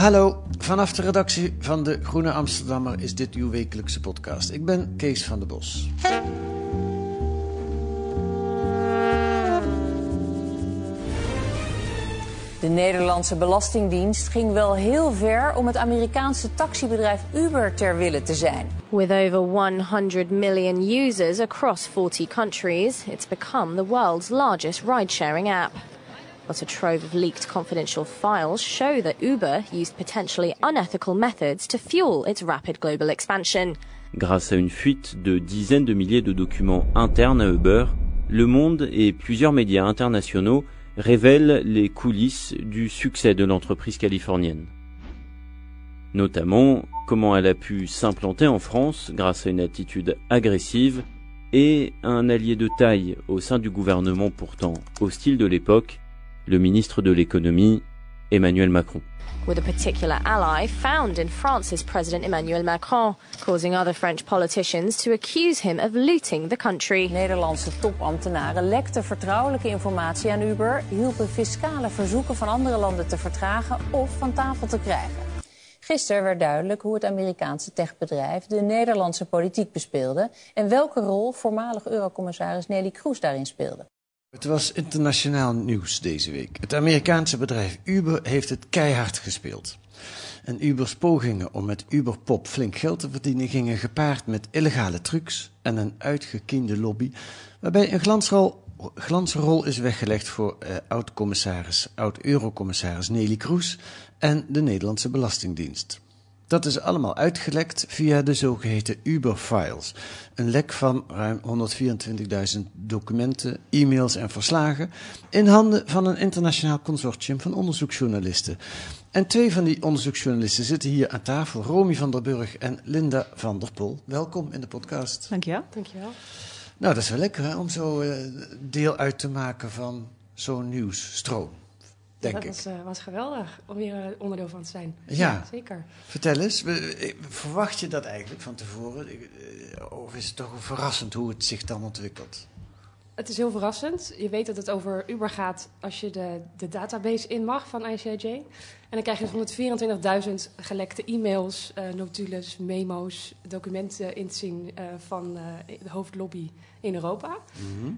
Hallo, vanaf de redactie van de Groene Amsterdammer is dit uw wekelijkse podcast. Ik ben Kees van der Bos. De Nederlandse Belastingdienst ging wel heel ver om het Amerikaanse taxibedrijf Uber ter wille te zijn. With over 100 million users across 40 countries, it's become the world's largest ride sharing app. But a trove of leaked confidential files show that Uber used potentially unethical methods to fuel its rapid global expansion. Grâce à une fuite de dizaines de milliers de documents internes à Uber, Le Monde et plusieurs médias internationaux révèlent les coulisses du succès de l'entreprise californienne. Notamment comment elle a pu s'implanter en France grâce à une attitude agressive et un allié de taille au sein du gouvernement pourtant hostile de l'époque, le ministre de l'économie, Emmanuel Macron. With a particular ally found in France's President Emmanuel Macron, causing other French politicians to accuse him of looting the country. Nederlandse topambtenaren lekten vertrouwelijke informatie aan Uber, hielpen fiscale verzoeken van andere landen te vertragen of van tafel te krijgen. Gisteren werd duidelijk hoe het Amerikaanse techbedrijf de Nederlandse politiek bespeelde en welke rol voormalig Eurocommissaris Nelly Kroes daarin speelde. Het was internationaal nieuws deze week. Het Amerikaanse bedrijf Uber heeft het keihard gespeeld. En Ubers pogingen om met Uberpop flink geld te verdienen gingen gepaard met illegale trucs en een uitgekiende lobby, waarbij een glansrol, glansrol is weggelegd voor eh, oud-commissaris, oud-eurocommissaris Nelly Kroes en de Nederlandse Belastingdienst. Dat is allemaal uitgelekt via de zogeheten Uber-files. Een lek van ruim 124.000 documenten, e-mails en verslagen in handen van een internationaal consortium van onderzoeksjournalisten. En twee van die onderzoeksjournalisten zitten hier aan tafel, Romy van der Burg en Linda van der Pol. Welkom in de podcast. Dankjewel. Dankjewel. Nou, dat is wel lekker hè, om zo eh, deel uit te maken van zo'n nieuwsstroom, denk dat ik. was, eh, was geweldig om hier eh, onderdeel van te zijn. Ja. zeker. Vertel eens, verwacht je dat eigenlijk van tevoren? Eh, Of is het toch verrassend hoe het zich dan ontwikkelt? Het is heel verrassend. Je weet dat het over Uber gaat als je de, de database in mag van ICIJ. En dan krijg je 124.000 gelekte e-mails, eh, notules, memo's, documenten in te zien eh, van eh, de hoofdlobby in Europa.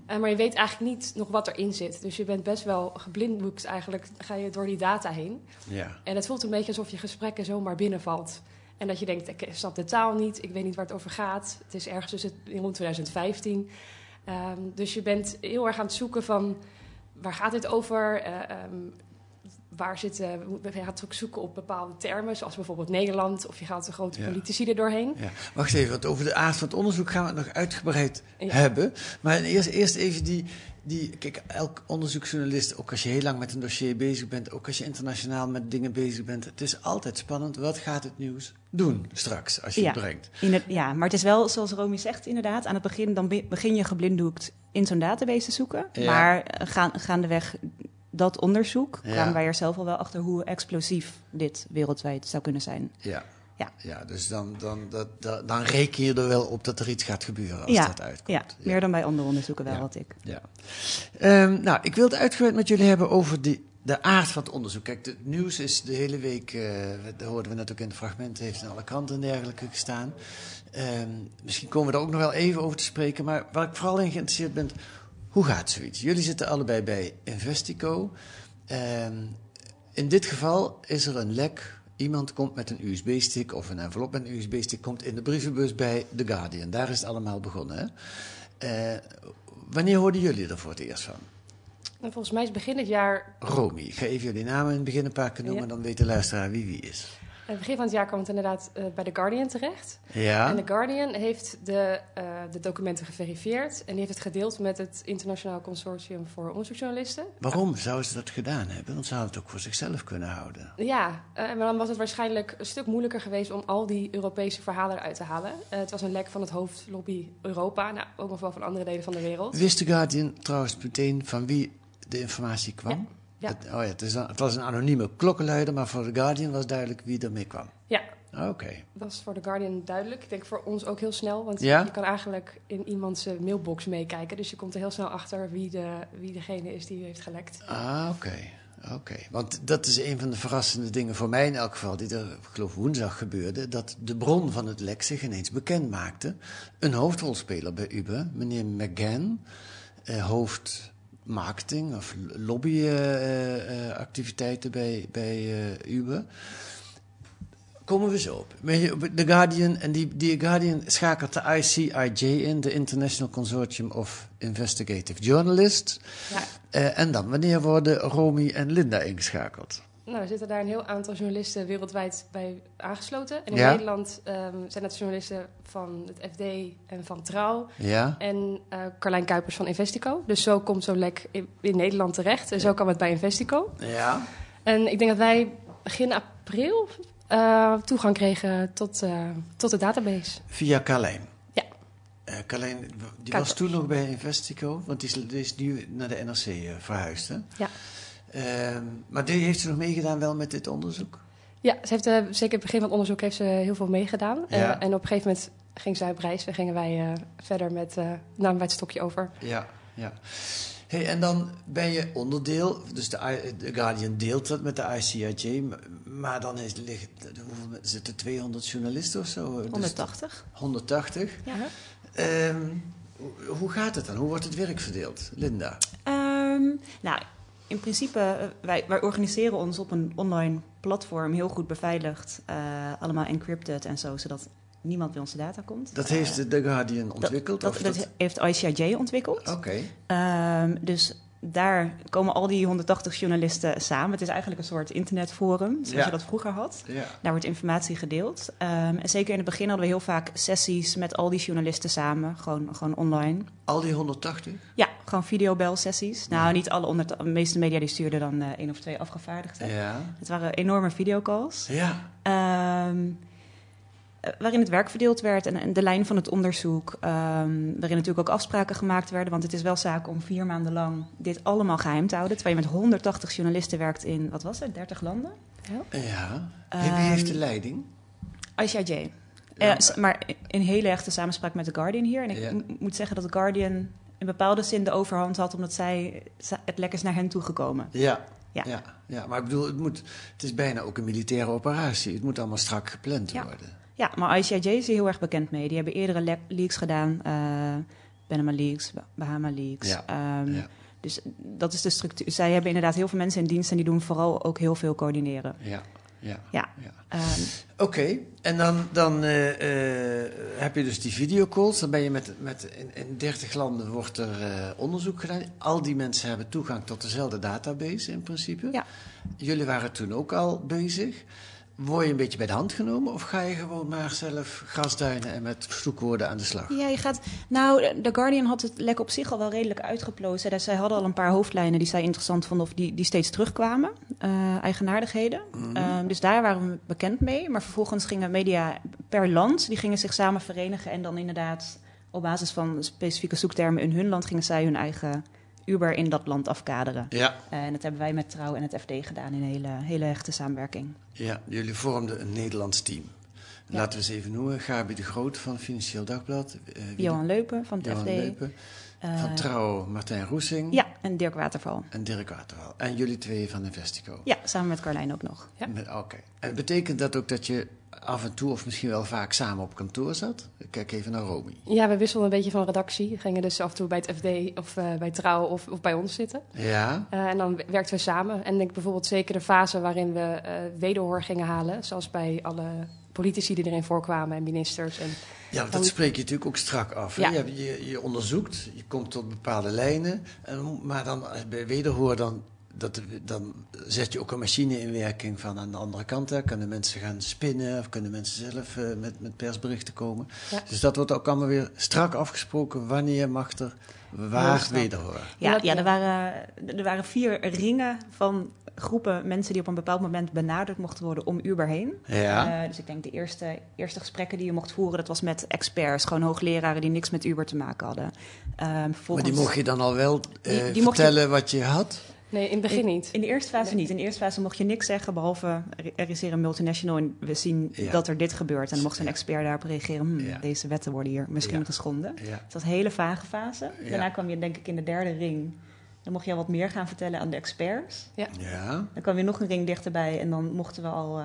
Eh, maar je weet eigenlijk niet nog wat erin zit. Dus je bent best wel geblindboekt eigenlijk, ga je door die data heen. Ja. En het voelt een beetje alsof je gesprekken zomaar binnenvalt. En dat je denkt, ik snap de taal niet, ik weet niet waar het over gaat. Het is ergens tussen rond 2015. Ehm, dus je bent heel erg aan het zoeken van, waar gaat dit over? Eh, ehm, waar zitten, je gaat ook zoeken op bepaalde termen, zoals bijvoorbeeld Nederland. Of je gaat de grote Ja. politici er doorheen. Ja. Wacht even, want over de aard van het onderzoek gaan we het nog uitgebreid Ja. hebben. Maar eerst, eerst even die, die... Kijk, elk onderzoeksjournalist, ook als je heel lang met een dossier bezig bent... ook als je internationaal met dingen bezig bent... het is altijd spannend. Wat gaat het nieuws doen straks, als je Ja. het brengt? Inder- ja, maar het is wel zoals Romy zegt, inderdaad. Aan het begin dan be- begin je geblinddoekt in zo'n database te zoeken. Ja. Maar eh, gaan, gaandeweg dat onderzoek Ja. kwamen wij er zelf al wel achter hoe explosief dit wereldwijd zou kunnen zijn. Ja. Ja. Ja, dus dan, dan, dat, dan reken je er wel op dat er iets gaat gebeuren als ja, dat uitkomt. ja, meer dan bij andere onderzoeken wel, wat ik. Ja. Ehm, nou, ik wil het uitgebreid met jullie hebben over die, de aard van het onderzoek. Kijk, het nieuws is de hele week, dat hoorden we net ook in de fragmenten, heeft in alle kranten en dergelijke gestaan. Ehm, misschien komen we er ook nog wel even over te spreken, maar waar ik vooral in geïnteresseerd ben, Hoe gaat zoiets? Jullie zitten allebei bij Investico. Ehm, in dit geval is er een lek. Iemand komt met een USB-stick of een envelop met een USB-stick, komt in de brievenbus bij The Guardian. Daar is het allemaal begonnen. Hè? Eh, wanneer hoorden jullie er voor het eerst van? En volgens mij is begin dit jaar, Romy, ik ga even jullie namen in het begin een paar keer noemen, Ja. dan weet de luisteraar wie wie is. Eh, begin van het jaar kwam het inderdaad eh, bij The Guardian terecht. Ja. En The Guardian heeft de, eh, de documenten geverifieerd en die heeft het gedeeld met het Internationaal Consortium voor Onderzoeksjournalisten. Waarom zouden ze dat gedaan hebben? Want ze hadden het ook voor zichzelf kunnen houden. Ja, eh, maar dan was het waarschijnlijk een stuk moeilijker geweest om al die Europese verhalen eruit te halen. Het was een lek van het hoofdlobby Europa, nou, ook nog wel van andere delen van de wereld. Wist The Guardian trouwens meteen van wie de informatie kwam? Ja. Het, oh ja, het, is een- het was een anonieme klokkenluider, maar voor The Guardian was duidelijk wie ermee kwam. Ja, Oké. dat is voor The Guardian duidelijk. Ik denk voor ons ook heel snel, want Ja? je kan eigenlijk in iemands mailbox meekijken. Dus je komt er heel snel achter wie, de, wie degene is die u heeft gelekt. Ah, oké. Oké, want dat is een van de verrassende dingen voor mij in elk geval, die er, ik geloof woensdag gebeurde, dat de bron van het lek zich ineens bekend maakte. Een hoofdrolspeler bij Uber, meneer McGann, eh, hoofd marketing of lobbyactiviteiten bij, bij eh, Uber. Komen we zo op. The Guardian, en die, die Guardian schakelt de ICIJ in, de International Consortium of Investigative Journalists. Ja. Eh, en dan, wanneer worden Romy en Linda ingeschakeld? Nou, er zitten daar een heel aantal journalisten wereldwijd bij aangesloten. En in Ja. Nederland ehm, zijn het journalisten van het FD en van Trouw. Ja. En eh Carlijn Kuipers van Investico. Dus zo komt zo'n lek in, in Nederland terecht. En zo kwam het bij Investico. Ja. En ik denk dat wij begin april eh, toegang kregen tot, eh, tot de database. Via Carlijn. Ja. Carlijn, die was toen nog bij Investico, want die is, die is nu naar de NRC verhuisd. Hè? Ja. Ehm, maar die heeft ze nog meegedaan wel met dit onderzoek? Ja, ze heeft, eh, zeker in het begin van het onderzoek heeft ze heel veel meegedaan. Eh, Ja. en op een gegeven moment ging zij op reis en gingen wij eh, verder met, eh namen wij het stokje over. Ja, ja. Hey, en dan ben je onderdeel, dus de, Guardian deelt dat met de ICIJ, maar, dan is, ligt, hoeveel zitten 200 journalisten of zo? Dus 180. 180. Ja. Ehm, hoe- hoe gaat het dan? Hoe wordt het werk verdeeld? Linda? Ehm, nou, in principe, eh, wij, wij organiseren ons op een online platform, heel goed beveiligd, eh, allemaal encrypted en zo, zodat niemand bij onze data komt. Dat Eh, heeft de The Guardian ontwikkeld? Dat, of dat, dat heeft ICIJ ontwikkeld. Oké. Ehm, dus daar komen al die 180 journalisten samen. Het is eigenlijk een soort internetforum, zoals Ja. je dat vroeger had. Ja. Daar wordt informatie gedeeld. Ehm, en zeker in het begin hadden we heel vaak sessies met al die journalisten samen, gewoon, gewoon online. Al die 180? Ja, gewoon videobelsessies. Nou, niet alle, onder de meeste media die stuurden dan eh, één of twee afgevaardigden. Ja. Het waren enorme videocalls. Ja. Ehm, eh, waarin het werk verdeeld werd en, en de lijn van het onderzoek. ehm, waarin natuurlijk ook afspraken gemaakt werden. Want het is wel zaak om vier maanden lang dit allemaal geheim te houden. Terwijl je met 180 journalisten werkt in, wat was het, 30 landen? Ja. Ehm, Wie heeft de leiding? ICIJ. Ja. Eh, maar in hele echte samenspraak met The Guardian hier. En ik Ja. moet zeggen dat The Guardian in bepaalde zin de overhand had... omdat zij, het lek is naar hen toegekomen. Ja. Ja. Ja. ja. Maar ik bedoel, het, moet, het is bijna ook een militaire operatie. Het moet allemaal strak gepland Ja. worden. Ja, maar ICIJ is hier heel erg bekend mee. Die hebben eerdere le- leaks gedaan. eh Panama Leaks, Ba- Bahama Leaks. Ja, Ehm, ja. Dus dat is de structuur. Zij hebben inderdaad heel veel mensen in dienst... en die doen vooral ook heel veel coördineren. Ja. Ja. Ja. Ehm, Oké, en dan, dan eh, eh, heb je dus die videocalls. Dan ben je met, met in, in 30 landen wordt er eh, onderzoek gedaan. Al die mensen hebben toegang tot dezelfde database in principe. Ja. Jullie waren toen ook al bezig. Word je een beetje bij de hand genomen of ga je gewoon maar zelf grasduinen en met zoekwoorden aan de slag? Ja, je gaat. Nou, The Guardian had het lek op zich al wel redelijk uitgeplozen. Zij hadden al een paar hoofdlijnen die zij interessant vonden of die, die steeds terugkwamen. eh, eigenaardigheden. Mhm. Ehm, dus daar waren we bekend mee. Maar vervolgens gingen media per land, die gingen zich samen verenigen. En dan inderdaad op basis van specifieke zoektermen in hun land gingen zij hun eigen Uber in dat land afkaderen. Ja. Eh, en dat hebben wij met Trouw en het FD gedaan in een hele, hele hechte samenwerking. Ja, jullie vormden een Nederlands team. Laten we ze even noemen. Gabi de Groot van Financieel Dagblad. eh, Johan Leupen van het Johan FD. Leupen. Eh, van Trouw, Martijn Roesing. Ja, en Dirk Waterval. En Dirk Waterval. En jullie twee van Investico. Ja, samen met Carlijn ook nog. Met- Oké. En betekent dat ook dat je af en toe, of misschien wel vaak, samen op kantoor zat. Ik kijk even naar Romy. Ja, we wisselden een beetje van redactie. We gingen dus af en toe bij het FD of eh, bij Trouw of, of bij ons zitten. Ja. Eh, en dan werkten we samen. En ik denk bijvoorbeeld zeker de fase waarin we eh wederhoor gingen halen. Zoals bij alle politici die erin voorkwamen en ministers. En Ja, dat spreek je natuurlijk ook strak af. Ja. Je, je, je onderzoekt, je komt tot bepaalde lijnen. En, maar dan bij wederhoor, dan, dat, dan zet je ook een machine in werking van aan de andere kant. Hè, kunnen mensen gaan spinnen of kunnen mensen zelf eh, met, met persberichten komen. Ja. Dus dat wordt ook allemaal weer strak afgesproken. Wanneer mag er waar wederhoor? Ja, ja er, waren, er waren vier ringen van groepen mensen die op een bepaald moment benaderd mochten worden om Uber heen. Ja. Eh, dus ik denk de eerste, eerste gesprekken die je mocht voeren, dat was met experts, gewoon hoogleraren die niks met Uber te maken hadden. Ehm, Maar die mocht je dan al wel eh, Die- die mocht je- vertellen wat je had? Nee, in het begin in, niet. In de eerste fase niet. In de eerste fase mocht je niks zeggen, behalve er- is hier een multinational en we zien Ja. dat er dit gebeurt. En dan mocht een expert daarop reageren, hm, Ja. deze wetten worden hier misschien Ja. geschonden. Ja. Dus dat was een hele vage fase. Ja. Daarna kwam je denk ik in de derde ring. Dan mocht je al wat meer gaan vertellen aan de experts. Ja. Dan kwam weer nog een ring dichterbij en dan mochten we al... eh,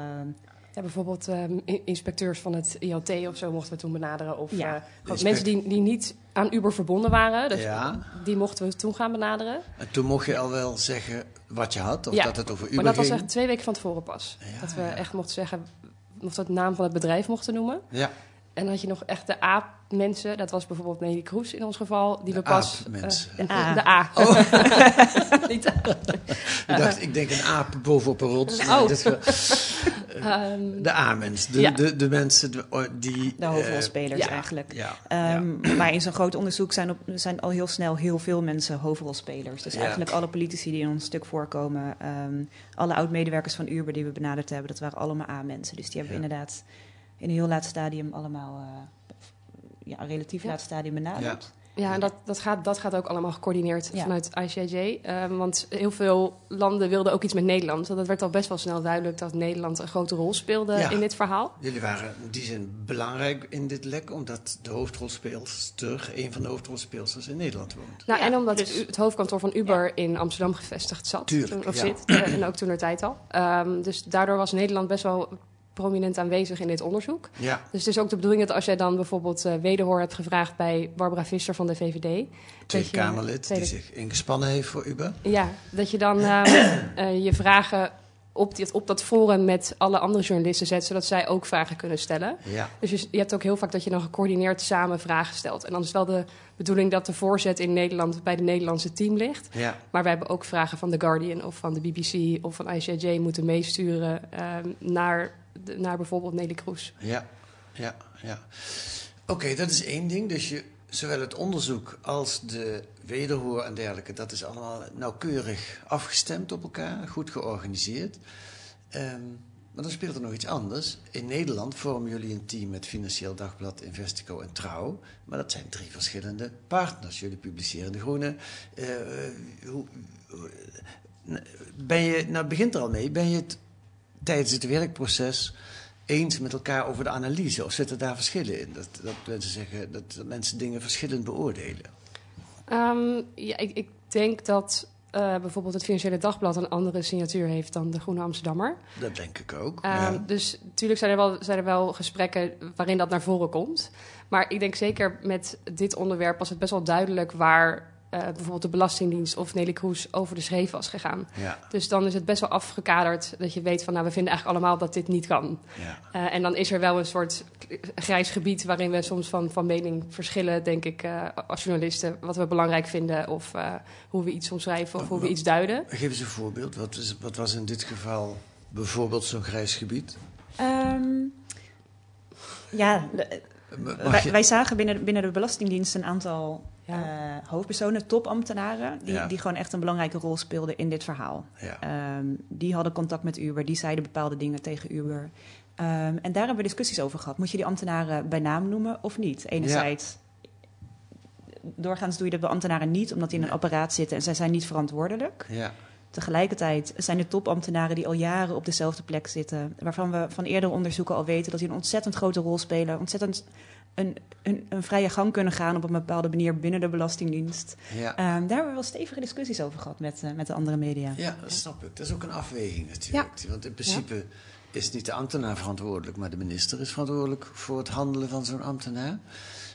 Ja, bijvoorbeeld ehm, in- inspecteurs van het IoT of zo mochten we toen benaderen. Of Ja. eh, mensen die, die niet aan Uber verbonden waren. Dus Ja. Die mochten we toen gaan benaderen. En toen mocht je al wel zeggen wat je had, of Ja, dat het over Uber maar dat was echt twee weken van tevoren pas. Ja, dat we ja. echt mochten zeggen, of dat naam van het bedrijf mochten noemen. Ja, En dan had je nog echt de A-mensen. Dat was bijvoorbeeld Nelly Kroes in ons geval. Die De we pas... eh, De A. De A. Niet de A. ik dacht, ik denk een aap bovenop een rots. Oh. maar Ehm, de A-mens, de, Ja. de, de mensen oh, die... de hoofdrolspelers ja. eigenlijk. eh, ja, Ehm, Maar in zo'n groot onderzoek zijn, op, zijn al heel snel heel veel mensen hoofdrolspelers. Dus Ja. eigenlijk alle politici die in ons stuk voorkomen, ehm, alle oud-medewerkers van Uber die we benaderd hebben, dat waren allemaal A-mensen. Dus die hebben inderdaad in een heel laat stadium allemaal, eh, ja, relatief Ja. laat stadium benaderd. Ja, en dat, dat, gaat, dat gaat ook allemaal gecoördineerd Ja. vanuit ICIJ. Ehm, want heel veel landen wilden ook iets met Nederland. Want het werd al best wel snel duidelijk dat Nederland een grote rol speelde Ja. in dit verhaal. Jullie waren in die zin belangrijk in dit lek, omdat de hoofdrolspeelster, een van de hoofdrolspeelsters in Nederland woont. Nou, Ja, en omdat dus- het hoofdkantoor van Uber in Amsterdam gevestigd zat. Tuurlijk, toen- of ja. zit. eh, en ook toen er tijd al. Ehm, dus daardoor was Nederland best wel prominent aanwezig in dit onderzoek. Ja, Dus het is ook de bedoeling dat als jij dan bijvoorbeeld eh, wederhoor hebt gevraagd bij Barbara Visser van de VVD. Tweede Kamerlid Tweede- die zich ingespannen heeft voor Uber. Ja, dat je dan ehm, eh, je vragen op, dit, op dat forum met alle andere journalisten zet, zodat zij ook vragen kunnen stellen. Ja, Dus je, je hebt ook heel vaak dat je dan gecoördineerd samen vragen stelt. En dan is wel de bedoeling dat de voorzet in Nederland bij de Nederlandse team ligt. ja, Maar wij hebben ook vragen van The Guardian of van de BBC of van ICIJ moeten meesturen ehm, naar, naar bijvoorbeeld Nelly Kroes. ja, ja, ja. Oké, dat is één ding. Dus je, zowel het onderzoek als de wederhoor en dergelijke, dat is allemaal nauwkeurig afgestemd op elkaar, goed georganiseerd. Ehm, maar dan speelt er nog iets anders. In Nederland vormen jullie een team met Financieel Dagblad, Investico en Trouw. Maar dat zijn drie verschillende partners. Jullie publiceren De Groene. Eh, eh, hoe, hoe- ben je, nou begint er al mee, ben je het tijdens het werkproces eens met elkaar over de analyse? Of zitten daar verschillen in? Dat, dat mensen zeggen dat, dat mensen dingen verschillend beoordelen. Ehm, ja, ik, ik denk dat eh, bijvoorbeeld het Financiële Dagblad een andere signatuur heeft dan de Groene Amsterdammer. Dat denk ik ook. Ehm, ja. Dus natuurlijk zijn er, wel, zijn er wel gesprekken waarin dat naar voren komt. Maar ik denk zeker met dit onderwerp was het best wel duidelijk waar eh, bijvoorbeeld de Belastingdienst of Nelly Kroes over de schreef was gegaan. Ja, Dus dan is het best wel afgekaderd dat je weet van nou we vinden eigenlijk allemaal dat dit niet kan. ja. Eh, en dan is er wel een soort grijs gebied waarin we soms van, van mening verschillen, denk ik, eh, als journalisten, wat we belangrijk vinden of eh, hoe we iets omschrijven of hoe we iets duiden. Geef eens een voorbeeld. Wat, is, wat was in dit geval bijvoorbeeld zo'n grijs gebied? Ehm, ja, de- wij, wij zagen binnen, binnen de Belastingdienst een aantal Ja. eh, hoofdpersonen, topambtenaren, die, Ja. die gewoon echt een belangrijke rol speelden in dit verhaal. ja. Ehm, die hadden contact met Uber, die zeiden bepaalde dingen tegen Uber. Ehm, en daar hebben we discussies over gehad. Moet je die ambtenaren bij naam noemen of niet? Enerzijds, doorgaans doe je dat bij ambtenaren niet, omdat die in een apparaat zitten en zij zijn niet verantwoordelijk. ja. Tegelijkertijd zijn er topambtenaren die al jaren op dezelfde plek zitten, waarvan we van eerdere onderzoeken al weten dat die een ontzettend grote rol spelen, ontzettend een, een, een vrije gang kunnen gaan op een bepaalde manier binnen de Belastingdienst. ja. Ehm, daar hebben we wel stevige discussies over gehad met, eh, met de andere media. Ja, dat snap ik. Dat is ook een afweging natuurlijk. Want in principe is niet de ambtenaar verantwoordelijk, maar de minister is verantwoordelijk voor het handelen van zo'n ambtenaar.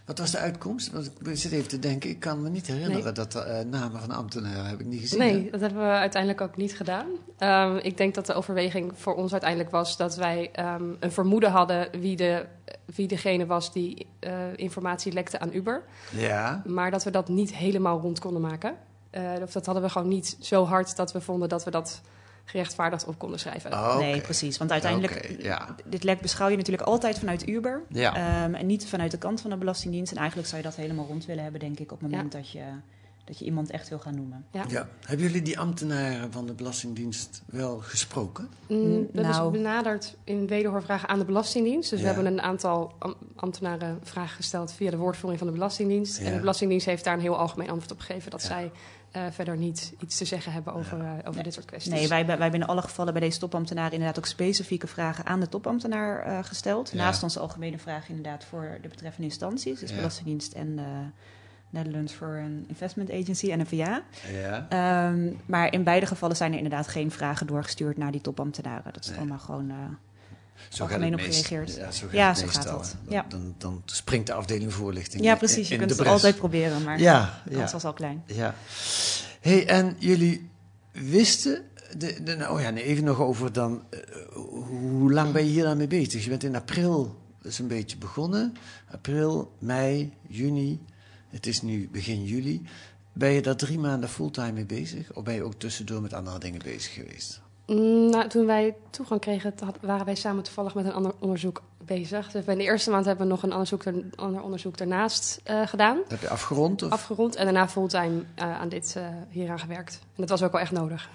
Wat was de uitkomst? Want ik zit even te denken, ik kan me niet herinneren Nee. dat de eh, namen van ambtenaren heb ik niet gezien. Nee, hè? dat hebben we uiteindelijk ook niet gedaan. Ehm, ik denk dat de overweging voor ons uiteindelijk was dat wij ehm, een vermoeden hadden wie, de, wie degene was die eh, informatie lekte aan Uber. Ja. Maar dat we dat niet helemaal rond konden maken. Eh, of dat hadden we gewoon niet zo hard dat we vonden dat we dat gerechtvaardigd op konden schrijven. Oh, Nee, precies. Want uiteindelijk, ja. dit lek beschouw je natuurlijk altijd vanuit Uber. Ja. Ehm, en niet vanuit de kant van de Belastingdienst. En eigenlijk zou je dat helemaal rond willen hebben, denk ik, op het moment dat, je, dat je iemand echt wil gaan noemen. Ja. Ja. Hebben jullie die ambtenaren van de Belastingdienst wel gesproken? Mm, dat Nou. is benaderd in wederhoorvragen aan de Belastingdienst. Dus Ja. we hebben een aantal am- ambtenaren vragen gesteld via de woordvoering van de Belastingdienst. Ja. En de Belastingdienst heeft daar een heel algemeen antwoord op gegeven dat Ja. zij eh, verder niet iets te zeggen hebben over, eh, over dit soort kwesties. Nee, wij, wij hebben in alle gevallen bij deze topambtenaren inderdaad ook specifieke vragen aan de topambtenaar eh, gesteld. Ja. Naast onze algemene vragen inderdaad voor de betreffende instanties, dus Ja. Belastingdienst en Netherlands Foreign Investment Agency, NFVA. Ja. Ehm, maar in beide gevallen zijn er inderdaad geen vragen doorgestuurd naar die topambtenaren. Dat is Nee. allemaal gewoon eh, Zo het op gereageerd. Ja, zo gaat, Ja, zo gaat dat. Dan, dan springt de afdeling voorlichting Ja, precies. Je kunt het altijd proberen, maar Ja, de ja. kans was al klein. Ja. hey, en jullie wisten... De, de, nou, oh ja, nee, even nog over dan... eh, hoe lang ben je hier aan mee bezig? Je bent in april is een beetje begonnen. April, mei, juni. Het is nu begin juli. Ben je daar drie maanden fulltime mee bezig? Of ben je ook tussendoor met andere dingen bezig geweest? Mm, nou, toen wij toegang kregen, waren wij samen toevallig met een ander onderzoek bezig. Dus in de eerste maand hebben we nog een onderzoek, er- ander onderzoek daarnaast eh, gedaan. Heb je afgerond? Of? Afgerond en daarna fulltime eh, aan dit eh, hieraan gewerkt. En dat was ook wel echt nodig.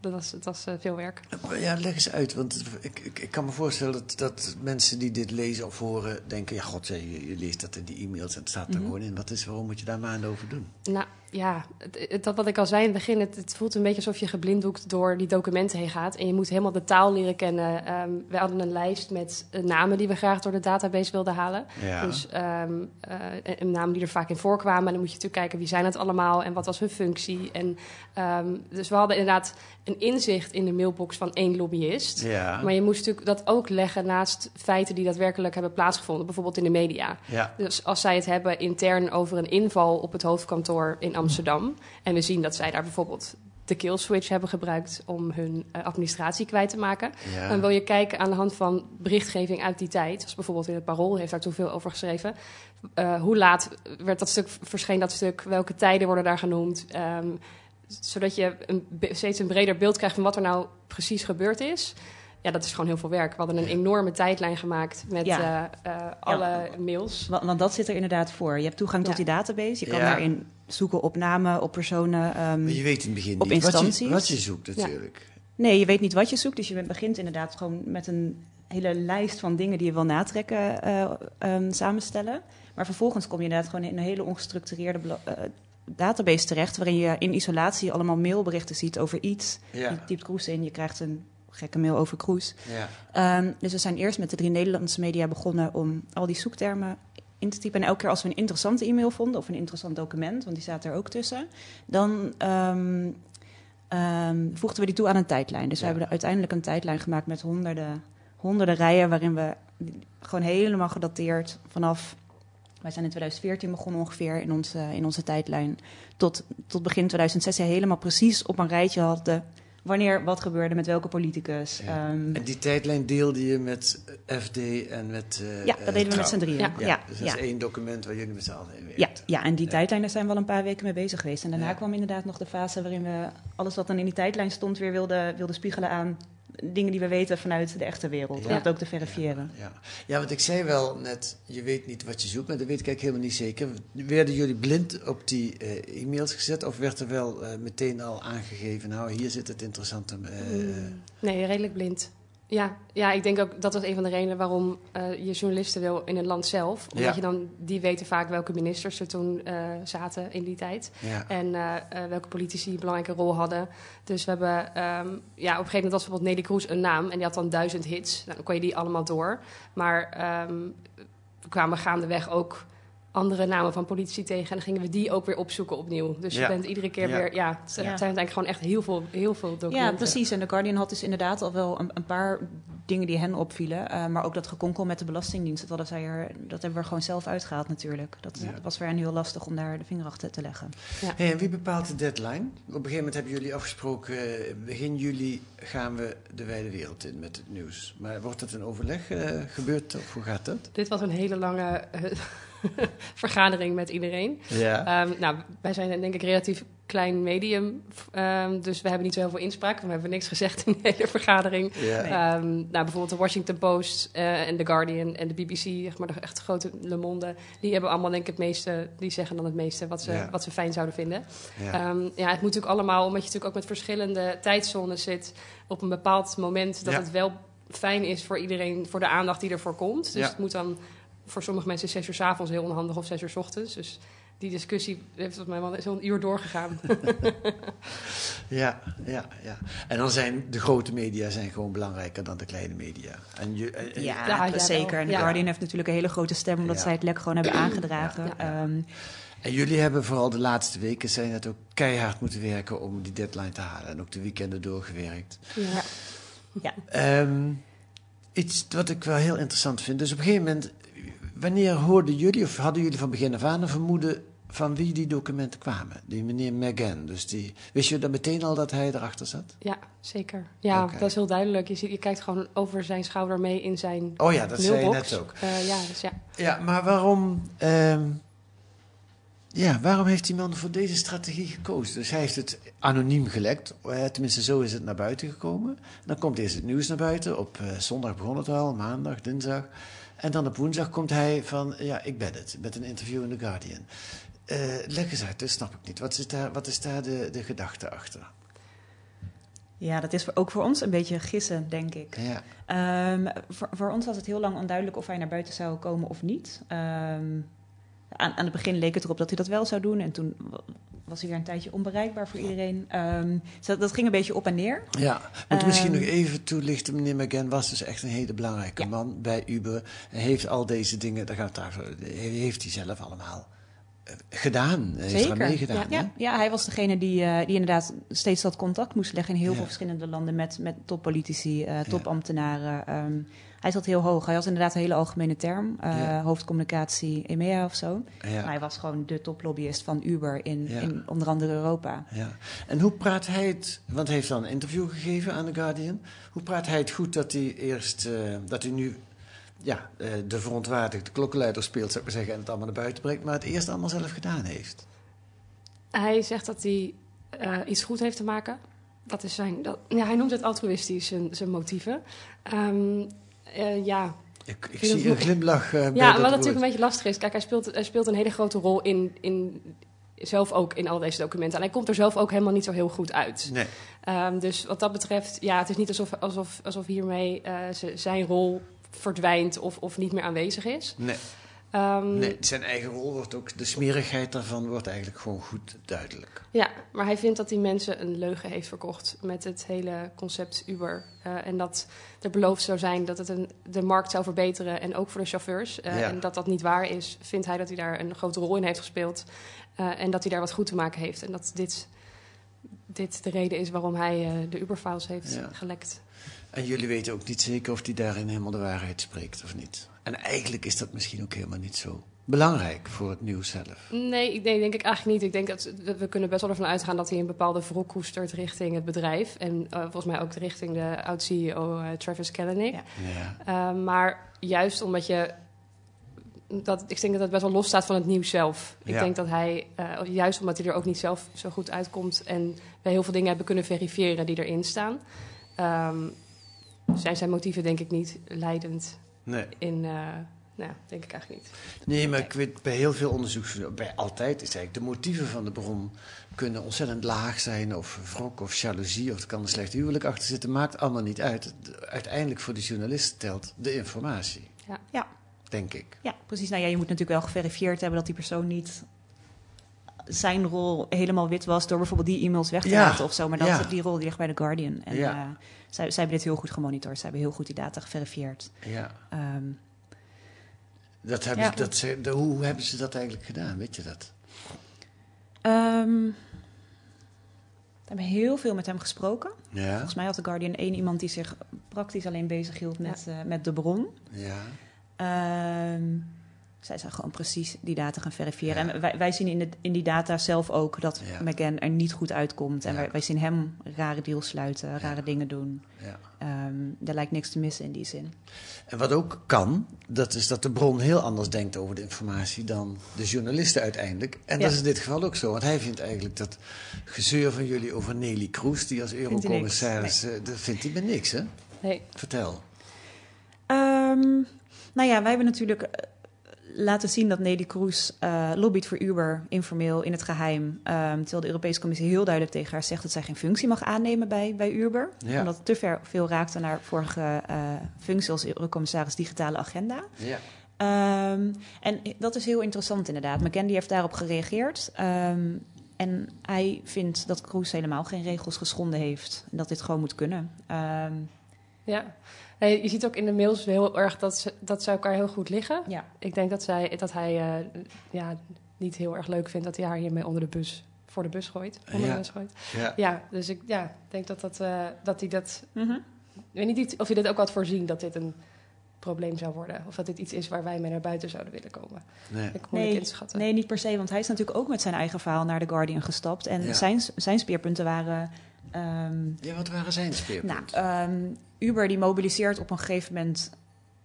Dat was, het was veel werk. Ja, leg eens uit. Want ik, ik, ik kan me voorstellen dat, dat mensen die dit lezen of horen denken... ja, god, je, je leest dat in die e-mails en het staat er Mhm. gewoon in. Wat is, waarom moet je daar maanden over doen? Nou ja, het- het- dat wat ik al zei in het begin, het, het voelt een beetje alsof je geblinddoekt door die documenten heen gaat. En je moet helemaal de taal leren kennen. Ehm, we hadden een lijst met eh, namen die we graag door de database wilden halen. Ja. Dus ehm, eh, en- en namen die er vaak in voorkwamen. En dan moet je natuurlijk kijken wie zijn het allemaal en wat was hun functie. En, ehm, dus we hadden inderdaad een inzicht in de mailbox van één lobbyist. Ja. Maar je moest natuurlijk dat ook leggen naast feiten die daadwerkelijk hebben plaatsgevonden. Bijvoorbeeld in de media. Ja. Dus als zij het hebben intern over een inval op het hoofdkantoor in Amsterdam. En we zien dat zij daar bijvoorbeeld de kill switch hebben gebruikt om hun eh, administratie kwijt te maken. Ja. Dan wil je kijken aan de hand van berichtgeving uit die tijd. Zoals bijvoorbeeld in het Parool heeft daar toen veel over geschreven. Eh, hoe laat werd dat stuk, verscheen dat stuk? Welke tijden worden daar genoemd? Ehm, zodat je een, steeds een breder beeld krijgt van wat er nou precies gebeurd is. Ja, dat is gewoon heel veel werk. We hadden een enorme tijdlijn gemaakt met Ja. eh, eh, alle mails. Want, want dat zit er inderdaad voor. Je hebt toegang tot Ja. die database. Je kan Ja. daarin zoeken op namen, op personen. ehm, Maar je weet in het begin op niet wat je, instanties. wat je zoekt natuurlijk. Nee, je weet niet wat je zoekt. Dus je begint inderdaad gewoon met een hele lijst van dingen die je wil natrekken, eh, ehm, samenstellen. Maar vervolgens kom je inderdaad gewoon in een hele ongestructureerde eh, database terecht, waarin je in isolatie allemaal mailberichten ziet over iets. Ja. Je typt Kroes in, je krijgt een gekke mail over Kroes. Ja. Ehm, dus we zijn eerst met de drie Nederlandse media begonnen om al die zoektermen in te typen. En elke keer als we een interessante e-mail vonden of een interessant document, want die staat er ook tussen, dan ehm, ehm, voegden we die toe aan een tijdlijn. Dus we hebben er uiteindelijk een tijdlijn gemaakt met honderden, honderden rijen, waarin we gewoon helemaal gedateerd vanaf. Wij zijn in 2014 begonnen ongeveer in onze, in onze tijdlijn. Tot, tot begin 2016 helemaal precies op een rijtje hadden. Wanneer wat gebeurde met welke politicus. Ja. Ehm, En die tijdlijn deelde je met FD en met. eh, Ja, dat eh, deden we met Trouw. z'n drieën. Ja, Ja, dus dat ja. is één document waar jullie met z'n allen in Ja, werken. ja, en die tijdlijn, daar zijn we al een paar weken mee bezig geweest. En daarna Ja. kwam inderdaad nog de fase waarin we alles wat dan in die tijdlijn stond weer wilden wilde spiegelen aan dingen die we weten vanuit de echte wereld. Om Ja. het ook te verifiëren. Ja. ja, want ik zei wel net, je weet niet wat je zoekt, maar dat weet ik eigenlijk helemaal niet zeker. Werden jullie blind op die eh, e-mails gezet of werd er wel eh, meteen al aangegeven, nou hier zit het interessante... eh, Mm. Nee, redelijk blind. Ja, ja, ik denk ook dat was een van de redenen waarom eh, je journalisten wil in het land zelf. Omdat Ja. je dan, die weten vaak welke ministers er toen eh, zaten in die tijd. Ja. En eh, welke politici een belangrijke rol hadden. Dus we hebben, ehm, ja, op een gegeven moment was bijvoorbeeld Nelly Kroes een naam. En die had dan duizend hits. Nou, dan kon je die allemaal door. Maar ehm, we kwamen gaandeweg ook andere namen van politici tegen. En dan gingen we die ook weer opzoeken opnieuw. Dus Ja. je bent iedere keer Ja. weer, ja, het zijn Ja. uiteindelijk gewoon echt heel veel, heel veel documenten. Ja, precies. En The Guardian had dus inderdaad al wel een, een paar dingen die hen opvielen. Eh, maar ook dat gekonkel met de Belastingdienst, dat, hadden zij er, dat hebben we er gewoon zelf uitgehaald natuurlijk. Dat, Ja. dat was voor hen heel lastig om daar de vinger achter te leggen. Hey, en wie bepaalt de deadline? Op een gegeven moment hebben jullie afgesproken, eh, begin juli gaan we de wijde wereld in met het nieuws. Maar wordt dat een overleg eh, gebeurd of hoe gaat dat? Dit was een hele lange vergadering met iedereen. Ja. Ehm, nou, wij zijn denk ik relatief klein medium, ehm, dus we hebben niet zo heel veel inspraak. We hebben niks gezegd in de hele vergadering. Ja. Ehm, nou, bijvoorbeeld de Washington Post eh, en The Guardian en de BBC, zeg maar de echt grote Le Monde, die hebben allemaal denk ik het meeste, die zeggen dan het meeste wat ze, Ja. wat ze fijn zouden vinden. Ja. Ehm, ja, het moet natuurlijk allemaal, omdat je natuurlijk ook met verschillende tijdzones zit, op een bepaald moment dat Ja. het wel fijn is voor iedereen, voor de aandacht die ervoor komt. Dus Ja. het moet dan voor sommige mensen zes uur s avonds heel onhandig of zes uur s ochtends. Dus die discussie heeft tot mij wel zo'n uur doorgegaan. Ja, ja, ja. En dan zijn de grote media zijn gewoon belangrijker dan de kleine media. En je, en- en- Ja, zeker. En Ja. Guardian heeft natuurlijk een hele grote stem, omdat Ja. zij het lek gewoon hebben aangedragen. Ehm, En jullie hebben vooral de laatste weken zijn het ook keihard moeten werken om die deadline te halen. En ook de weekenden doorgewerkt. Ja. ja. Ehm, iets wat ik wel heel interessant vind. Dus op een gegeven moment, wanneer hoorden jullie of hadden jullie van begin af aan een vermoeden van wie die documenten kwamen? Die meneer McGann. Dus die, wist je dan meteen al dat hij erachter zat? Ja, zeker. Ja, dat is heel duidelijk. Je, ziet, je kijkt gewoon over zijn schouder mee in zijn Oh ja, dat zei je net ook. Eh, ja, dus ja. Ja, maar waarom, ehm, ja, waarom heeft die man voor deze strategie gekozen? Dus hij heeft het anoniem gelekt, eh, tenminste zo is het naar buiten gekomen. Dan komt eerst het nieuws naar buiten, op eh, zondag begon het al, maandag, dinsdag. En dan op woensdag komt hij van, ja, ik ben het, met een interview in The Guardian. Eh, leg eens uit, dat snap ik niet. Wat is daar, wat is daar de, de gedachte achter? Ja, dat is ook voor ons een beetje gissen, denk ik. Ja. Ehm, voor, voor ons was het heel lang onduidelijk of hij naar buiten zou komen of niet. Ehm, aan, aan het begin leek het erop dat hij dat wel zou doen. En toen was hij weer een tijdje onbereikbaar voor iedereen. Ehm, dus dat, dat ging een beetje op en neer. Ja, moet misschien Ehm, nog even toelichten. Meneer McGann was dus echt een hele belangrijke man bij Uber. Hij heeft al deze dingen, daar gaat over, heeft hij zelf allemaal eh, gedaan. Hij heeft er aan meegedaan. Ja, ja, ja, hij was degene die, eh, die inderdaad steeds dat contact moest leggen in heel Ja. veel verschillende landen met, met toppolitici, eh, topambtenaren. Ehm, hij zat heel hoog. Hij was inderdaad een hele algemene term, eh, Ja. hoofdcommunicatie EMEA of zo. Ja. Maar hij was gewoon de toplobbyist van Uber in, Ja. in onder andere Europa. Ja. En hoe praat hij het, want hij heeft dan een interview gegeven aan The Guardian. Hoe praat hij het goed dat hij eerst, eh, dat hij nu ja, eh, de verontwaardigde klokkenluider speelt, zou ik maar zeggen, en het allemaal naar buiten brengt, maar het eerst allemaal zelf gedaan heeft? Hij zegt dat hij eh, iets goed heeft te maken. Dat is zijn, dat, ja, hij noemt het altruïstisch, zijn, zijn motieven. Ehm, eh, ja. Ik, ik zie een glimlach eh, Ja, wat woord. natuurlijk een beetje lastig is. Kijk, hij speelt, hij speelt een hele grote rol in, in, zelf ook in al deze documenten. En hij komt er zelf ook helemaal niet zo heel goed uit. Nee. Ehm, dus wat dat betreft, ja, het is niet alsof, alsof, alsof hiermee eh, zijn rol verdwijnt of, of niet meer aanwezig is. Nee. Ehm, nee, zijn eigen rol wordt ook, de smerigheid daarvan wordt eigenlijk gewoon goed duidelijk. Ja, maar hij vindt dat die mensen een leugen heeft verkocht met het hele concept Uber. Eh, en dat er beloofd zou zijn dat het een, de markt zou verbeteren en ook voor de chauffeurs. Eh, Ja. En dat dat niet waar is, vindt hij dat hij daar een grote rol in heeft gespeeld. Eh, en dat hij daar wat goed te maken heeft. En dat dit, dit de reden is waarom hij de Uber-files heeft Ja. gelekt. En jullie weten ook niet zeker of hij daarin helemaal de waarheid spreekt of niet. En eigenlijk is dat misschien ook helemaal niet zo belangrijk voor het nieuws zelf. Nee, ik nee, denk ik eigenlijk niet. Ik denk dat, we kunnen best wel ervan uitgaan dat hij een bepaalde wrok koestert richting het bedrijf. En eh, volgens mij ook richting de oud-CEO eh, Travis Kalanick. Ja. Eh, maar juist omdat je... Dat, ik denk dat het best wel los staat van het nieuws zelf. Ik Ja. denk dat hij, eh, juist omdat hij er ook niet zelf zo goed uitkomt... en we heel veel dingen hebben kunnen verifiëren die erin staan... ehm, zijn zijn motieven denk ik niet leidend Nee. in... eh, nou, denk ik eigenlijk niet. Nee, maar ik weet bij heel veel onderzoek, bij altijd is eigenlijk de motieven van de bron kunnen ontzettend laag zijn, of wrok of jaloezie, of er kan een slecht huwelijk achter zitten, maakt allemaal niet uit. Uiteindelijk voor de journalist telt de informatie, Ja. Ja. denk ik. Ja, precies. Nou ja, je moet natuurlijk wel geverifieerd hebben dat die persoon niet zijn rol helemaal wit was door bijvoorbeeld die e-mails weg te Ja, laten of zo. Maar dat, ja. die rol die ligt bij The Guardian. En Ja. eh, zij, zij hebben dit heel goed gemonitord. Zij hebben heel goed die data geverifieerd. Ja. Ehm, Dat hebben ze, dat ze, de, hoe hebben ze dat eigenlijk gedaan, weet je dat? ehm, We hebben heel veel met hem gesproken. Ja. Volgens mij had The Guardian één iemand die zich praktisch alleen bezig hield met, eh, met de bron. Ja. Ehm, zij zijn gewoon precies die data gaan verifiëren. En wij, wij zien in, de, in die data zelf ook dat Ja. McGann er niet goed uitkomt. En Ja. wij, wij zien hem rare deals sluiten, rare dingen doen. Ja. Ehm, er lijkt niks te missen in die zin. En wat ook kan, dat is dat de bron heel anders denkt over de informatie dan de journalisten uiteindelijk. En dat is in dit geval ook zo, want hij vindt eigenlijk dat gezeur van jullie over Nelly Kroes, die als eurocommissaris, eh, dat vindt hij met niks, hè? Nee. Vertel. Ehm, nou ja, wij hebben natuurlijk eh, laten zien dat Nelly Kroes eh lobbyt voor Uber informeel in het geheim. Ehm, terwijl de Europese Commissie heel duidelijk tegen haar zegt dat zij geen functie mag aannemen bij, bij Uber. Ja. Omdat het te ver, veel raakte naar vorige eh, functie als Eurocommissaris Digitale Agenda. Ja. Ehm, en dat is heel interessant inderdaad. McKendy heeft daarop gereageerd. Ehm, en hij vindt dat Kroes helemaal geen regels geschonden heeft. En dat dit gewoon moet kunnen. Ehm, Ja, je ziet ook in de mails heel erg dat ze, dat ze elkaar heel goed liggen. Ja. Ik denk dat, zij, dat hij eh, ja, niet heel erg leuk vindt dat hij haar hiermee onder de bus, voor de bus gooit. Onder Ja. de bus gooit. Ja. ja, dus ik ja, denk dat, dat, eh, dat hij dat... Mhm. Ik weet niet of je dit ook had voorzien, dat dit een probleem zou worden. Of dat dit iets is waar wij mee naar buiten zouden willen komen. Nee. Ik inschatten. nee, niet per se. Want hij is natuurlijk ook met zijn eigen verhaal naar The Guardian gestapt. En Ja. zijn, zijn speerpunten waren... ehm, Ja, wat waren zijn speerpunten? nou, ehm, Uber die mobiliseert op een gegeven moment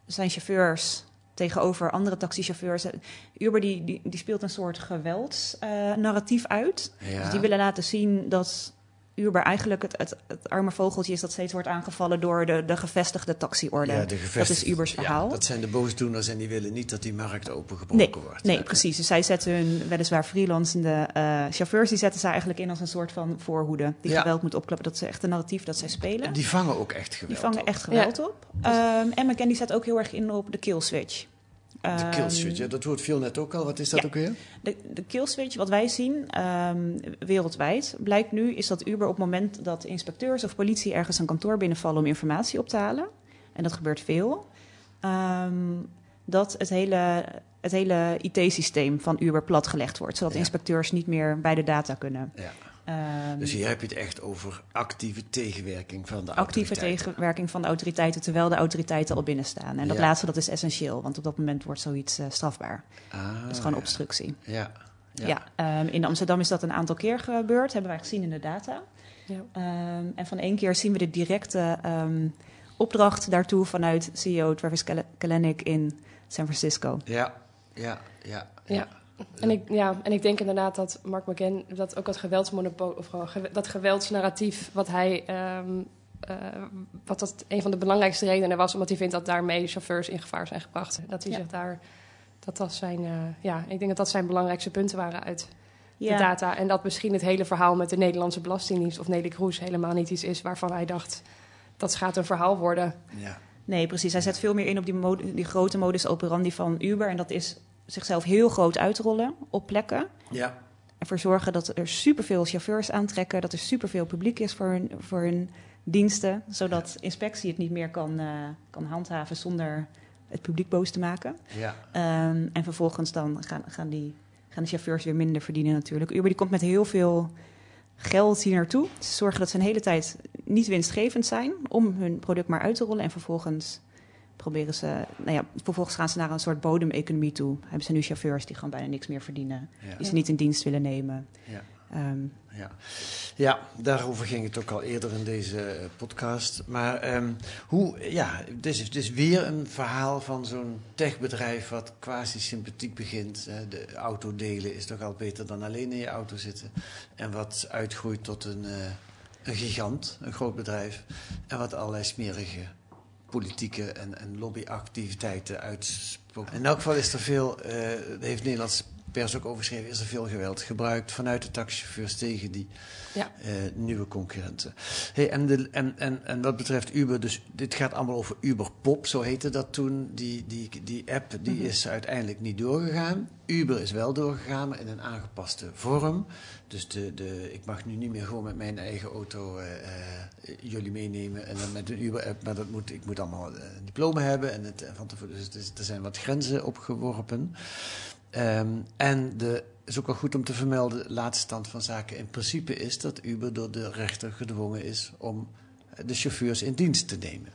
zijn chauffeurs tegenover andere taxichauffeurs. Uber die, die, die speelt een soort geweldsnarratief uit. Ja. Dus die willen laten zien dat Uber eigenlijk het, het, het arme vogeltje is dat steeds wordt aangevallen door de, de gevestigde taxiorde. Ja, de dat gevestigde- is Ubers ja, verhaal. dat zijn de boosdoeners en die willen niet dat die markt opengebroken Nee, wordt. nee Ja. precies. Dus zij zetten hun weliswaar freelancende eh, chauffeurs... die zetten zij eigenlijk in als een soort van voorhoede... die Ja. geweld moet opklappen. Dat is echt een narratief dat zij spelen. En die vangen ook echt geweld Die vangen op. echt geweld op. Ehm, en McKendy zet ook heel erg in op de kill switch. De Ehm, killswitch, dat woord viel net ook al. Wat is dat ja. ook weer? De, de kill switch, wat wij zien ehm, wereldwijd, blijkt nu is dat Uber op het moment dat inspecteurs of politie ergens een kantoor binnenvallen om informatie op te halen, en dat gebeurt veel, ehm, dat het hele, het hele IT-systeem van Uber platgelegd wordt, zodat Ja. inspecteurs niet meer bij de data kunnen. Ja. Ehm, Dus hier heb je het echt over actieve tegenwerking van de actieve autoriteiten. tegenwerking van de autoriteiten terwijl de autoriteiten al binnenstaan. En dat Ja. laatste dat is essentieel, want op dat moment wordt zoiets eh, strafbaar. Ah, dat is gewoon ja. obstructie. Ja. Ja, Ja. ehm, in Amsterdam is dat een aantal keer gebeurd, hebben wij gezien in de data. Ja. Ehm, en van één keer zien we de directe ehm, opdracht daartoe vanuit CEO Travis Kal- Kalanick in San Francisco. Ja, ja, ja. Ja. En ik, ja, en ik denk inderdaad dat Mark McGann dat ook dat geweldsmonopolie of gewoon dat geweldsnarratief wat hij ehm, eh, wat dat een van de belangrijkste redenen was, omdat hij vindt dat daarmee chauffeurs in gevaar zijn gebracht. Dat hij Ja. zich daar dat dat zijn eh, ja, ik denk dat dat zijn belangrijkste punten waren uit Ja. de data en dat misschien het hele verhaal met de Nederlandse Belastingdienst of Nelly Kroes helemaal niet iets is waarvan hij dacht dat gaat een verhaal worden. Ja. Nee, precies. Hij zet veel meer in op die, mode- die grote modus operandi van Uber. En dat is zichzelf heel groot uitrollen op plekken. Ja. Ervoor zorgen dat er superveel chauffeurs aantrekken. Dat er superveel publiek is voor hun, voor hun diensten. Zodat inspectie het niet meer kan, eh, kan handhaven zonder het publiek boos te maken. Ja. Ehm, en vervolgens dan gaan, gaan, die, gaan de chauffeurs weer minder verdienen natuurlijk. Uber die komt met heel veel geld hier naartoe. Ze zorgen dat ze een hele tijd niet winstgevend zijn om hun product maar uit te rollen. En vervolgens proberen ze, nou ja, vervolgens gaan ze naar een soort bodemeconomie toe. Hebben ze nu chauffeurs die gewoon bijna niks meer verdienen. Ja. Die ze niet in dienst willen nemen. Ja. Ehm, Ja. ja, daarover ging het ook al eerder in deze eh, podcast. Maar ehm, hoe, ja, het is, het is weer een verhaal van zo'n techbedrijf wat quasi sympathiek begint. De auto delen is toch al beter dan alleen in je auto zitten. En wat uitgroeit tot een, eh, een gigant, een groot bedrijf. En wat allerlei smerige politieke en, en lobbyactiviteiten uitspookt. In elk geval is er veel, eh heeft Nederlands pers ook overschreven, is er veel geweld gebruikt vanuit de taxichauffeurs tegen die Ja. eh, nieuwe concurrenten. Hey, en, de, en, en, en wat betreft Uber, dus dit gaat allemaal over Uber Pop, zo heette dat toen. Die, die, die app die Mhm. is uiteindelijk niet doorgegaan. Uber is wel doorgegaan, maar in een aangepaste vorm. Dus de, de, ik mag nu niet meer gewoon met mijn eigen auto eh, eh, jullie meenemen en dan met een Uber-app, maar dat moet, ik moet allemaal een diploma hebben. En het, van tevoren, dus er zijn wat grenzen opgeworpen. Ehm, en de is ook wel goed om te vermelden, de laatste stand van zaken in principe is dat Uber door de rechter gedwongen is om de chauffeurs in dienst te nemen.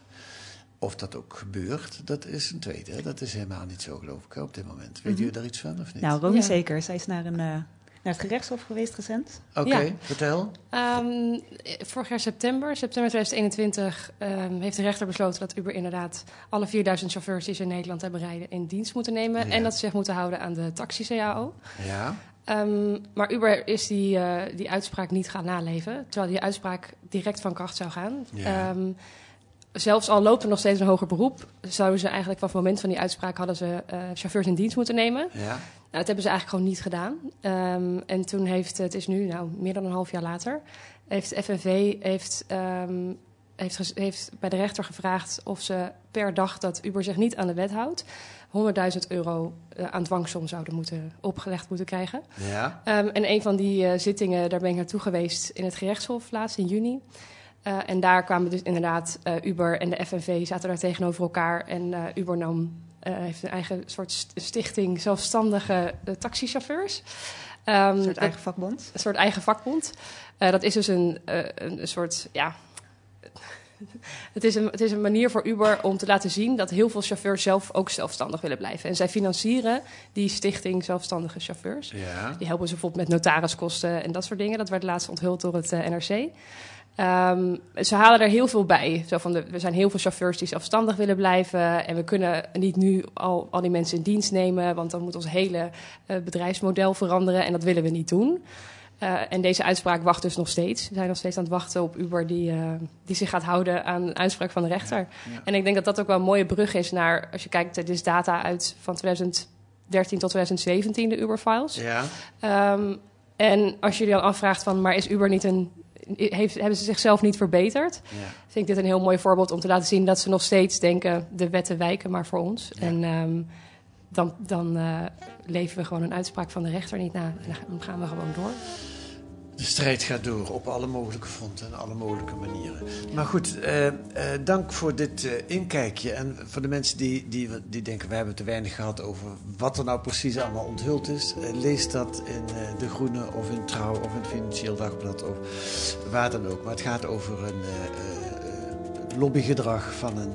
Of dat ook gebeurt, dat is een tweede. Dat is helemaal niet zo, geloof ik, op dit moment. Weet Mhm. u daar iets van of niet? Nou, Romy Ja. zeker. Zij is naar, een, eh, naar het gerechtshof geweest recent. Oké, Ja. vertel. Ehm, vorig jaar september, september 2021, ehm, heeft de rechter besloten dat Uber inderdaad alle 4000 chauffeurs die ze in Nederland hebben rijden in dienst moeten nemen. Ja. En dat ze zich moeten houden aan de taxi-CAO. Ja, Ehm, maar Uber is die, eh, die uitspraak niet gaan naleven, terwijl die uitspraak direct van kracht zou gaan. Ja. Ehm, zelfs al loopt er nog steeds een hoger beroep, zouden ze eigenlijk vanaf het moment van die uitspraak hadden ze eh, chauffeurs in dienst moeten nemen. ja. Nou, dat hebben ze eigenlijk gewoon niet gedaan. Ehm, en toen heeft, het is nu nou, meer dan een half jaar later, heeft de FNV heeft, ehm, heeft, heeft bij de rechter gevraagd of ze per dag dat Uber zich niet aan de wet houdt, 100.000 euro eh, aan dwangsom zouden moeten opgelegd moeten krijgen. ja. Ehm, en een van die eh, zittingen, daar ben ik naartoe geweest in het gerechtshof laatst in juni. Eh, en daar kwamen dus inderdaad Uber en de FNV zaten daar tegenover elkaar. En Uber nam, heeft een eigen soort st- stichting zelfstandige eh, taxichauffeurs. Ehm, Een soort dat- eigen vakbond. een soort eigen vakbond. Eh, dat is dus een, eh, een, soort, ja... Het is, een, het is een manier voor Uber om te laten zien dat heel veel chauffeurs zelf ook zelfstandig willen blijven. En zij financieren die stichting zelfstandige chauffeurs. Ja. Die helpen ze bijvoorbeeld met notariskosten en dat soort dingen. Dat werd laatst onthuld door het eh, NRC. Ehm, ze halen er heel veel bij. Zo van de, er zijn heel veel chauffeurs die zelfstandig willen blijven. En we kunnen niet nu al, al die mensen in dienst nemen, want dan moet ons hele eh, bedrijfsmodel veranderen. En dat willen we niet doen. Eh, en deze uitspraak wacht dus nog steeds. We zijn nog steeds aan het wachten op Uber die, eh, die zich gaat houden aan een uitspraak van de rechter. ja. En ik denk dat dat ook wel een mooie brug is naar, als je kijkt, dit is data uit van 2013 tot 2017, de Uber-files. Ja. Ehm, en als je je dan afvraagt van, maar is Uber niet een... Heeft, hebben ze zichzelf niet verbeterd? ja. Vind ik dit een heel mooi voorbeeld om te laten zien dat ze nog steeds denken... de wetten wijken maar voor ons. Ja. En ehm, dan, dan eh, leven we gewoon een uitspraak van de rechter niet na. En dan gaan we gewoon door. De strijd gaat door op alle mogelijke fronten en alle mogelijke manieren. Maar goed, eh, eh, dank voor dit eh, inkijkje. En voor de mensen die, die, die denken, we hebben te weinig gehad over wat er nou precies allemaal onthuld is. eh, lees dat in eh, De Groene of in Trouw of in het Financieel Dagblad of waar dan ook. Maar het gaat over een eh, lobbygedrag van een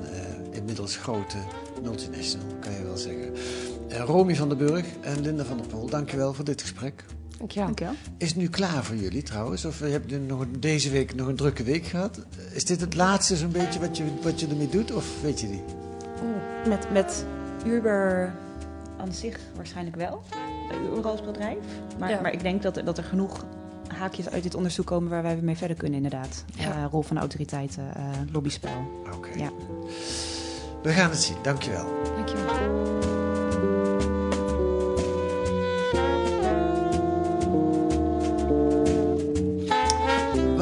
inmiddels grote multinational, kan je wel zeggen. Romy van den Burg en Linda van der Pol, dankjewel voor dit gesprek. Dankjewel. Dankjewel. Is het nu klaar voor jullie trouwens? Of hebben jullie nog een- deze week nog een drukke week gehad? Is dit het laatste zo'n beetje wat je, wat je ermee doet? Of weet je niet? Met, met Uber aan zich waarschijnlijk wel. Uber als bedrijf. Maar, Ja. maar ik denk dat, er- dat er genoeg haakjes uit dit onderzoek komen waar wij mee verder kunnen inderdaad. Ja. Eh, rol van autoriteiten, eh, lobbyspel. Oké. Ja. We gaan het zien. Dankjewel. Dankjewel.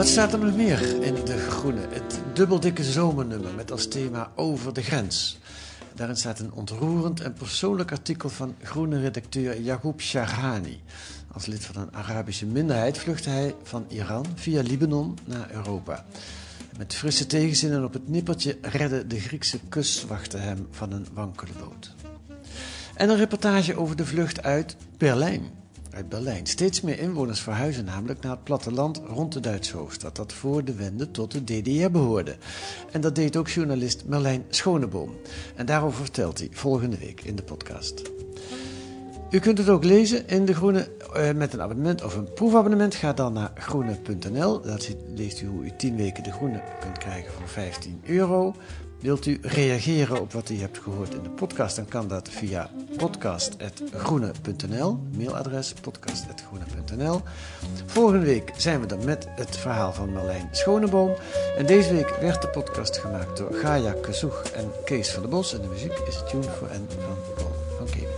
Wat staat er nog meer in De Groene? Het dubbeldikke zomernummer met als thema Over de Grens. Daarin staat een ontroerend en persoonlijk artikel van groene redacteur Yacoub Shahani. Als lid van een Arabische minderheid vluchtte hij van Iran via Libanon naar Europa. Met frisse tegenzin en op het nippertje redde de Griekse kustwachten hem van een wankele boot. En een reportage over de vlucht uit Berlijn. Uit Berlijn. Steeds meer inwoners verhuizen namelijk naar het platteland rond de Duitse hoofdstad, dat voor de wende tot de DDR behoorde. En dat deed ook journalist Merlijn Schoneboom. En daarover vertelt hij volgende week in de podcast. U kunt het ook lezen in De Groene eh, met een abonnement of een proefabonnement. Ga dan naar groene.nl. Daar leest u hoe u 10 weken De Groene kunt krijgen voor 15 euro. Wilt u reageren op wat u hebt gehoord in de podcast, dan kan dat via podcast.groene.nl. Mailadres podcast.groene.nl. Volgende week zijn we dan met het verhaal van Marlijn Schoneboom. En deze week werd de podcast gemaakt door Gaia Kazoeg en Kees van der Bos. En de muziek is Tune for N van Paul van Kemenaar.